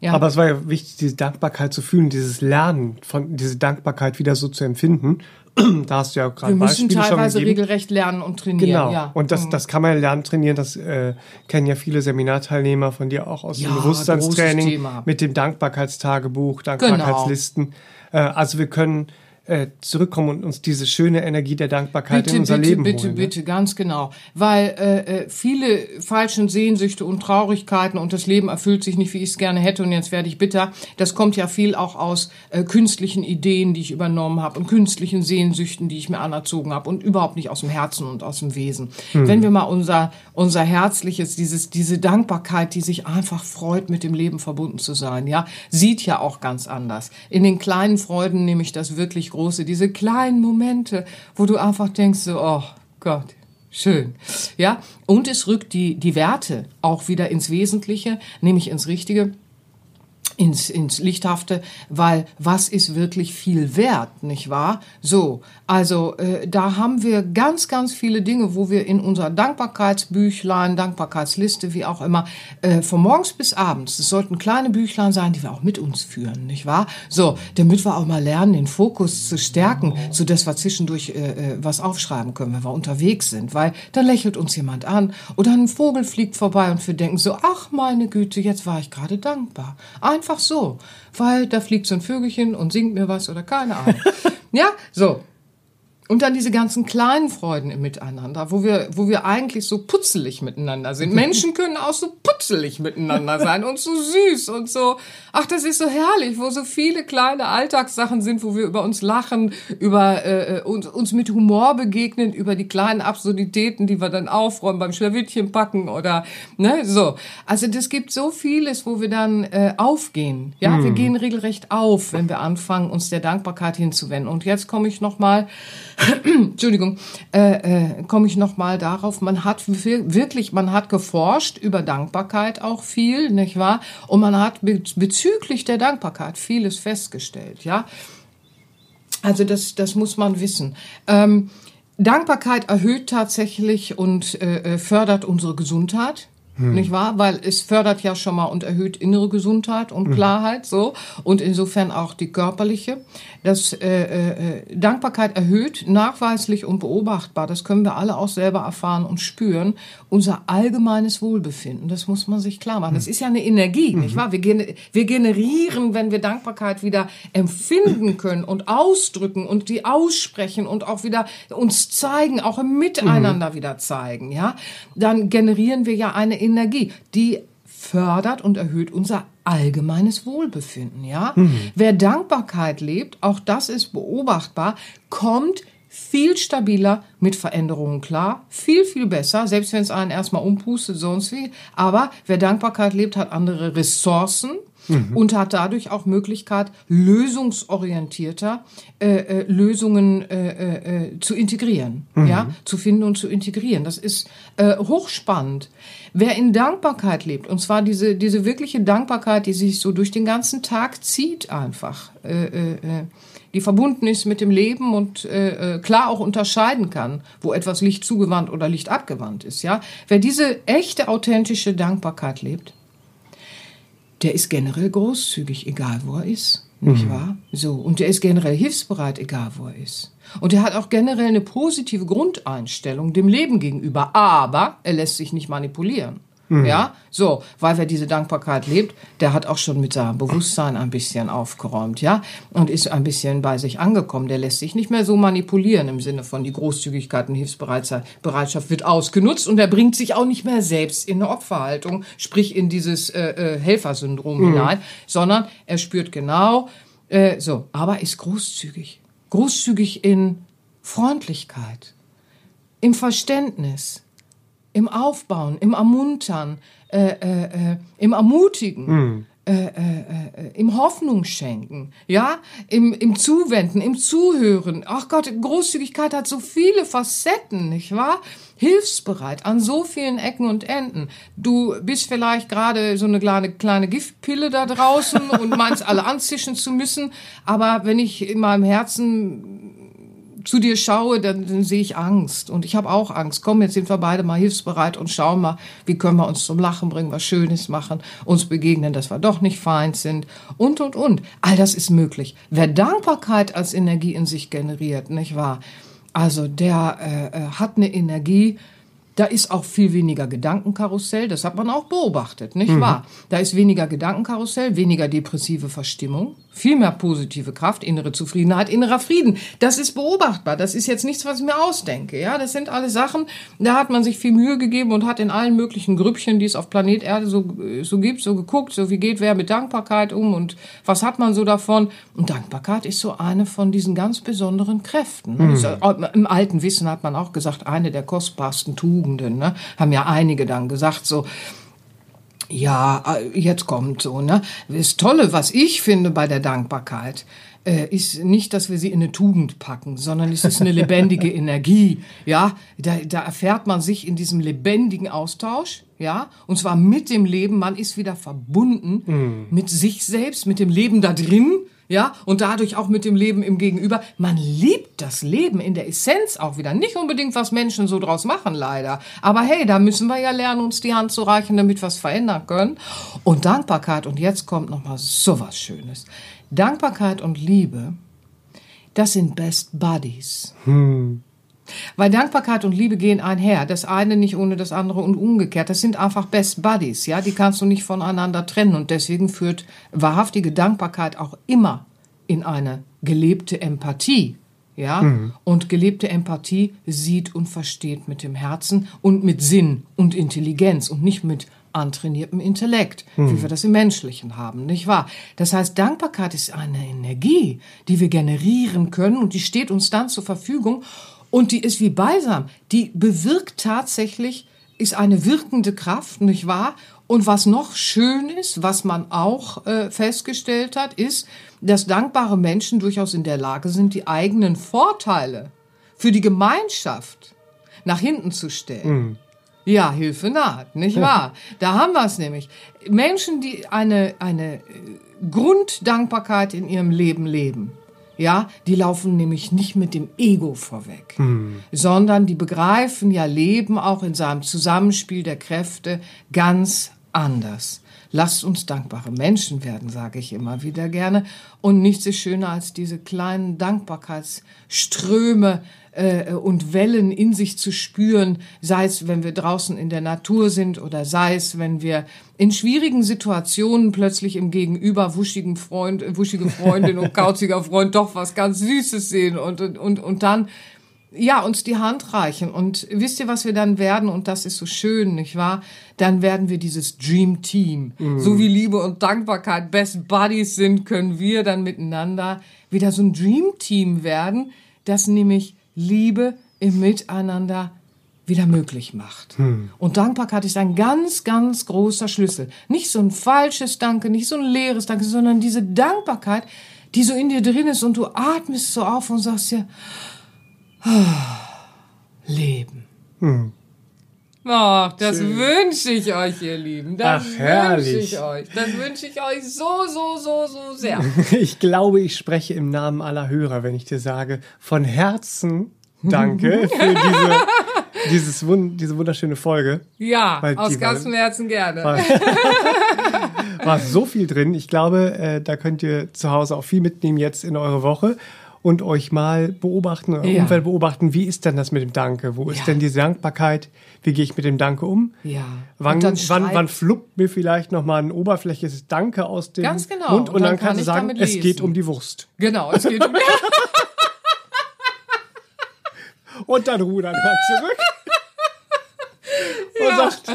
Ja. Aber es war ja wichtig, diese Dankbarkeit zu fühlen, dieses Lernen von diese Dankbarkeit wieder so zu empfinden. da hast du ja gerade Beispiele schon Wir müssen teilweise regelrecht lernen und trainieren. Genau. Ja. Und das, mhm. das kann man ja lernen, trainieren. Das äh, kennen ja viele Seminarteilnehmer von dir auch aus ja, dem Bewusstseinstraining mit dem Dankbarkeitstagebuch, genau. Dankbarkeitslisten. Genau. Äh, also wir können äh, zurückkommen und uns diese schöne Energie der Dankbarkeit bitte, in unser bitte, Leben bitte, holen. Bitte, bitte, ganz genau. Weil äh, äh, viele falschen Sehnsüchte und Traurigkeiten und das Leben erfüllt sich nicht, wie ich es gerne hätte und jetzt werde ich bitter. Das kommt ja viel auch aus äh, künstlichen Ideen, die ich übernommen habe und künstlichen Sehnsüchten, die ich mir anerzogen habe und überhaupt nicht aus dem Herzen und aus dem Wesen. Hm. Wenn wir mal unser, unser herzliches, dieses, diese Dankbarkeit, die sich einfach freut, mit dem Leben verbunden zu sein, ja, sieht ja auch ganz anders. In den kleinen Freuden nehme ich das wirklich große, diese kleinen Momente, wo du einfach denkst, so, oh Gott, schön. Ja, und es rückt die, die Werte auch wieder ins Wesentliche, nämlich ins Richtige ins, ins Lichthafte, weil was ist wirklich viel wert, nicht wahr? So, also äh, da haben wir ganz, ganz viele Dinge, wo wir in unser Dankbarkeitsbüchlein, Dankbarkeitsliste, wie auch immer, äh, von morgens bis abends, es sollten kleine Büchlein sein, die wir auch mit uns führen, nicht wahr? So, damit wir auch mal lernen, den Fokus zu stärken, so dass wir zwischendurch äh, äh, was aufschreiben können, wenn wir unterwegs sind, weil da lächelt uns jemand an oder ein Vogel fliegt vorbei und wir denken so, ach meine Güte, jetzt war ich gerade dankbar. Ein Einfach so, weil da fliegt so ein Vögelchen und singt mir was oder keine Ahnung. ja, so. Und dann diese ganzen kleinen Freuden im Miteinander, wo wir, wo wir eigentlich so putzelig miteinander sind. Menschen können auch so putzelig miteinander sein und so süß und so. Ach, das ist so herrlich, wo so viele kleine Alltagssachen sind, wo wir über uns lachen, über äh, uns, uns mit Humor begegnen, über die kleinen Absurditäten, die wir dann aufräumen beim Schlawittchen packen oder ne so. Also das gibt so vieles, wo wir dann äh, aufgehen. Ja, hm. wir gehen regelrecht auf, wenn wir anfangen, uns der Dankbarkeit hinzuwenden. Und jetzt komme ich noch mal Entschuldigung, äh, äh, komme ich noch mal darauf. Man hat wirklich, man hat geforscht über Dankbarkeit auch viel, nicht wahr? Und man hat bezüglich der Dankbarkeit vieles festgestellt, ja. Also das, das muss man wissen. Ähm, Dankbarkeit erhöht tatsächlich und äh, äh fördert unsere Gesundheit. Hm. Nicht wahr? Weil es fördert ja schon mal und erhöht innere Gesundheit und hm. Klarheit, so. Und insofern auch die körperliche. Das, äh, äh, Dankbarkeit erhöht nachweislich und beobachtbar, das können wir alle auch selber erfahren und spüren, unser allgemeines Wohlbefinden. Das muss man sich klar machen. Das hm. ist ja eine Energie, mhm. nicht wahr? Wir, wir generieren, wenn wir Dankbarkeit wieder empfinden können und ausdrücken und die aussprechen und auch wieder uns zeigen, auch im Miteinander mhm. wieder zeigen, ja. Dann generieren wir ja eine Energie, die fördert und erhöht unser allgemeines Wohlbefinden, ja? Mhm. Wer Dankbarkeit lebt, auch das ist beobachtbar, kommt viel stabiler mit Veränderungen klar, viel, viel besser, selbst wenn es einen erstmal umpustet, sonst wie. Aber wer Dankbarkeit lebt, hat andere Ressourcen, mhm. und hat dadurch auch Möglichkeit, lösungsorientierter äh, äh, Lösungen äh, äh, äh, zu integrieren, mhm. ja, zu finden und zu integrieren. Das ist äh, hochspannend. Wer in Dankbarkeit lebt, und zwar diese, diese wirkliche Dankbarkeit, die sich so durch den ganzen Tag zieht einfach, die verbunden ist mit dem Leben und äh, klar auch unterscheiden kann, wo etwas Licht zugewandt oder Licht abgewandt ist. Ja, wer diese echte authentische Dankbarkeit lebt, der ist generell großzügig, egal wo er ist, nicht mhm. wahr? So. Und der ist generell hilfsbereit, egal wo er ist. Und er hat auch generell eine positive Grundeinstellung dem Leben gegenüber. Aber er lässt sich nicht manipulieren. Mhm. Ja, so, weil wer diese Dankbarkeit lebt, der hat auch schon mit seinem Bewusstsein ein bisschen aufgeräumt, ja, und ist ein bisschen bei sich angekommen. Der lässt sich nicht mehr so manipulieren im Sinne von die Großzügigkeit und Hilfsbereitschaft wird ausgenutzt und er bringt sich auch nicht mehr selbst in eine Opferhaltung, sprich in dieses äh, äh, Helfersyndrom mhm. hinein, sondern er spürt genau, äh, so, aber ist großzügig. Großzügig in Freundlichkeit, im Verständnis, im Aufbauen, im Ermuntern, äh, äh, äh, im Ermutigen. Mhm. äh, äh, im Hoffnung schenken, ja, im, im Zuwenden, im Zuhören. Ach Gott, Großzügigkeit hat so viele Facetten, nicht wahr? Hilfsbereit an so vielen Ecken und Enden. Du bist vielleicht gerade so eine kleine, kleine Giftpille da draußen und meinst alle anzischen zu müssen, aber wenn ich in meinem Herzen zu dir schaue, dann, dann sehe ich Angst. Und ich habe auch Angst. Komm, jetzt sind wir beide mal hilfsbereit und schauen mal, wie können wir uns zum Lachen bringen, was Schönes machen, uns begegnen, dass wir doch nicht feind sind und, und, und. All das ist möglich. Wer Dankbarkeit als Energie in sich generiert, nicht wahr? Also der äh, äh hat eine Energie, da ist auch viel weniger Gedankenkarussell, das hat man auch beobachtet, nicht mhm. wahr? Da ist weniger Gedankenkarussell, weniger depressive Verstimmung, viel mehr positive Kraft, innere Zufriedenheit, innerer Frieden. Das ist beobachtbar. Das ist jetzt nichts, was ich mir ausdenke. Ja, das sind alle Sachen. Da hat man sich viel Mühe gegeben und hat in allen möglichen Grüppchen, die es auf Planet Erde so, so gibt, so geguckt, so wie geht wer mit Dankbarkeit um und was hat man so davon. Und Dankbarkeit ist so eine von diesen ganz besonderen Kräften. Mhm. Im alten Wissen hat man auch gesagt, eine der kostbarsten Tugenden. Ne? Haben ja einige dann gesagt, so ja, äh, jetzt kommt so, ne? Das Tolle, was ich finde bei der Dankbarkeit, äh, ist nicht, dass wir sie in eine Tugend packen, sondern es ist eine lebendige Energie. Ja, da, da erfährt man sich in diesem lebendigen Austausch. Ja, und zwar mit dem Leben. Man ist wieder verbunden mm. mit sich selbst, mit dem Leben da drin ja, und dadurch auch mit dem Leben im Gegenüber. Man liebt das Leben in der Essenz auch wieder. Nicht unbedingt, was Menschen so draus machen, leider. Aber hey, da müssen wir ja lernen, uns die Hand zu reichen, damit wir es verändern können. Und Dankbarkeit, und jetzt kommt nochmal so was Schönes. Dankbarkeit und Liebe, das sind Best Buddies. Hm. Weil Dankbarkeit und Liebe gehen einher. Das eine nicht ohne das andere und umgekehrt. Das sind einfach Best Buddies, ja. Die kannst du nicht voneinander trennen. Und deswegen führt wahrhaftige Dankbarkeit auch immer in eine gelebte Empathie. Ja, mhm. und gelebte Empathie sieht und versteht mit dem Herzen und mit Sinn und Intelligenz und nicht mit antrainiertem Intellekt, mhm. wie wir das im Menschlichen haben, nicht wahr? Das heißt, Dankbarkeit ist eine Energie, die wir generieren können und die steht uns dann zur Verfügung und die ist wie Balsam. Die bewirkt tatsächlich, ist eine wirkende Kraft, nicht wahr? Und was noch schön ist, was man auch äh, festgestellt hat, ist, dass dankbare Menschen durchaus in der Lage sind, die eigenen Vorteile für die Gemeinschaft nach hinten zu stellen. Mhm. Ja, Hilfe naht, nicht wahr? Da haben wir es nämlich. Menschen, die eine, eine Grunddankbarkeit in ihrem Leben leben, ja, die laufen nämlich nicht mit dem Ego vorweg, mhm. sondern die begreifen ja Leben auch in seinem Zusammenspiel der Kräfte ganz anders. Lasst uns dankbare Menschen werden, sage ich immer wieder gerne. Und nichts ist schöner als diese kleinen Dankbarkeitsströme, äh, und Wellen in sich zu spüren, sei es, wenn wir draußen in der Natur sind oder sei es, wenn wir in schwierigen Situationen plötzlich im Gegenüber wuschigen Freund, wuschige Freundin und kauziger Freund doch was ganz Süßes sehen und, und, und, und dann ja, uns die Hand reichen. Und wisst ihr, was wir dann werden? Und das ist so schön, nicht wahr? Dann werden wir dieses Dream Team. Mm. So wie Liebe und Dankbarkeit Best Buddies sind, können wir dann miteinander wieder so ein Dream Team werden, das nämlich Liebe im Miteinander wieder möglich macht. Hm. Und Dankbarkeit ist ein ganz, ganz großer Schlüssel. Nicht so ein falsches Danke, nicht so ein leeres Danke, sondern diese Dankbarkeit, die so in dir drin ist und du atmest so auf und sagst dir, oh, Leben. Hm. Ach, das wünsche ich euch, ihr Lieben. Das wünsche ich euch. Das wünsche ich euch so, so, so, so sehr. Ich glaube, ich spreche im Namen aller Hörer, wenn ich dir sage, von Herzen danke für diese, dieses, diese wunderschöne Folge. Ja, aus ganzem Herzen gerne. War, war so viel drin. Ich glaube, äh, da könnt ihr zu Hause auch viel mitnehmen jetzt in eure Woche und euch mal beobachten, euer ja. Umfeld beobachten, wie ist denn das mit dem Danke? Wo ist ja. denn diese Dankbarkeit? Wie gehe ich mit dem Danke um? Ja. Wann, wann, wann fluppt mir vielleicht nochmal ein oberflächliches Danke aus dem Ganz genau. Mund und, und dann, dann kannst du sagen, es geht um die Wurst. Genau, es geht um die Und dann rudert er zurück und sagt,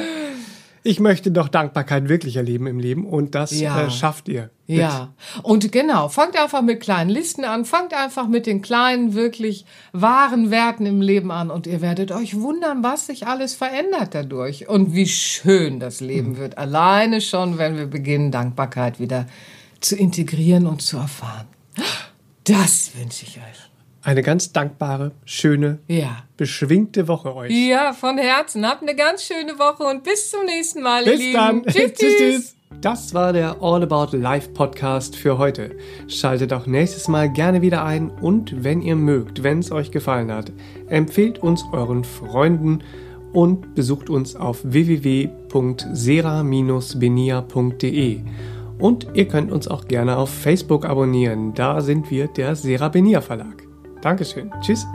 ich möchte doch Dankbarkeit wirklich erleben im Leben und das Ja. äh, schafft ihr. Ja, und genau, fangt einfach mit kleinen Listen an, fangt einfach mit den kleinen, wirklich wahren Werten im Leben an und ihr werdet euch wundern, was sich alles verändert dadurch und wie schön das Leben wird. Alleine schon, wenn wir beginnen, Dankbarkeit wieder zu integrieren und zu erfahren. Das wünsche ich euch. Eine ganz dankbare, schöne, Ja. beschwingte Woche euch. Ja, von Herzen. Habt eine ganz schöne Woche und bis zum nächsten Mal, ihr Bis Lieben. dann. Tschüss, tschüss. Das war der All About Life Podcast für heute. Schaltet auch nächstes Mal gerne wieder ein und wenn ihr mögt, wenn es euch gefallen hat, empfehlt uns euren Freunden und besucht uns auf www.sera-benia.de. Und ihr könnt uns auch gerne auf Facebook abonnieren. Da sind wir der Sera Benia Verlag. Dankeschön. Tschüss.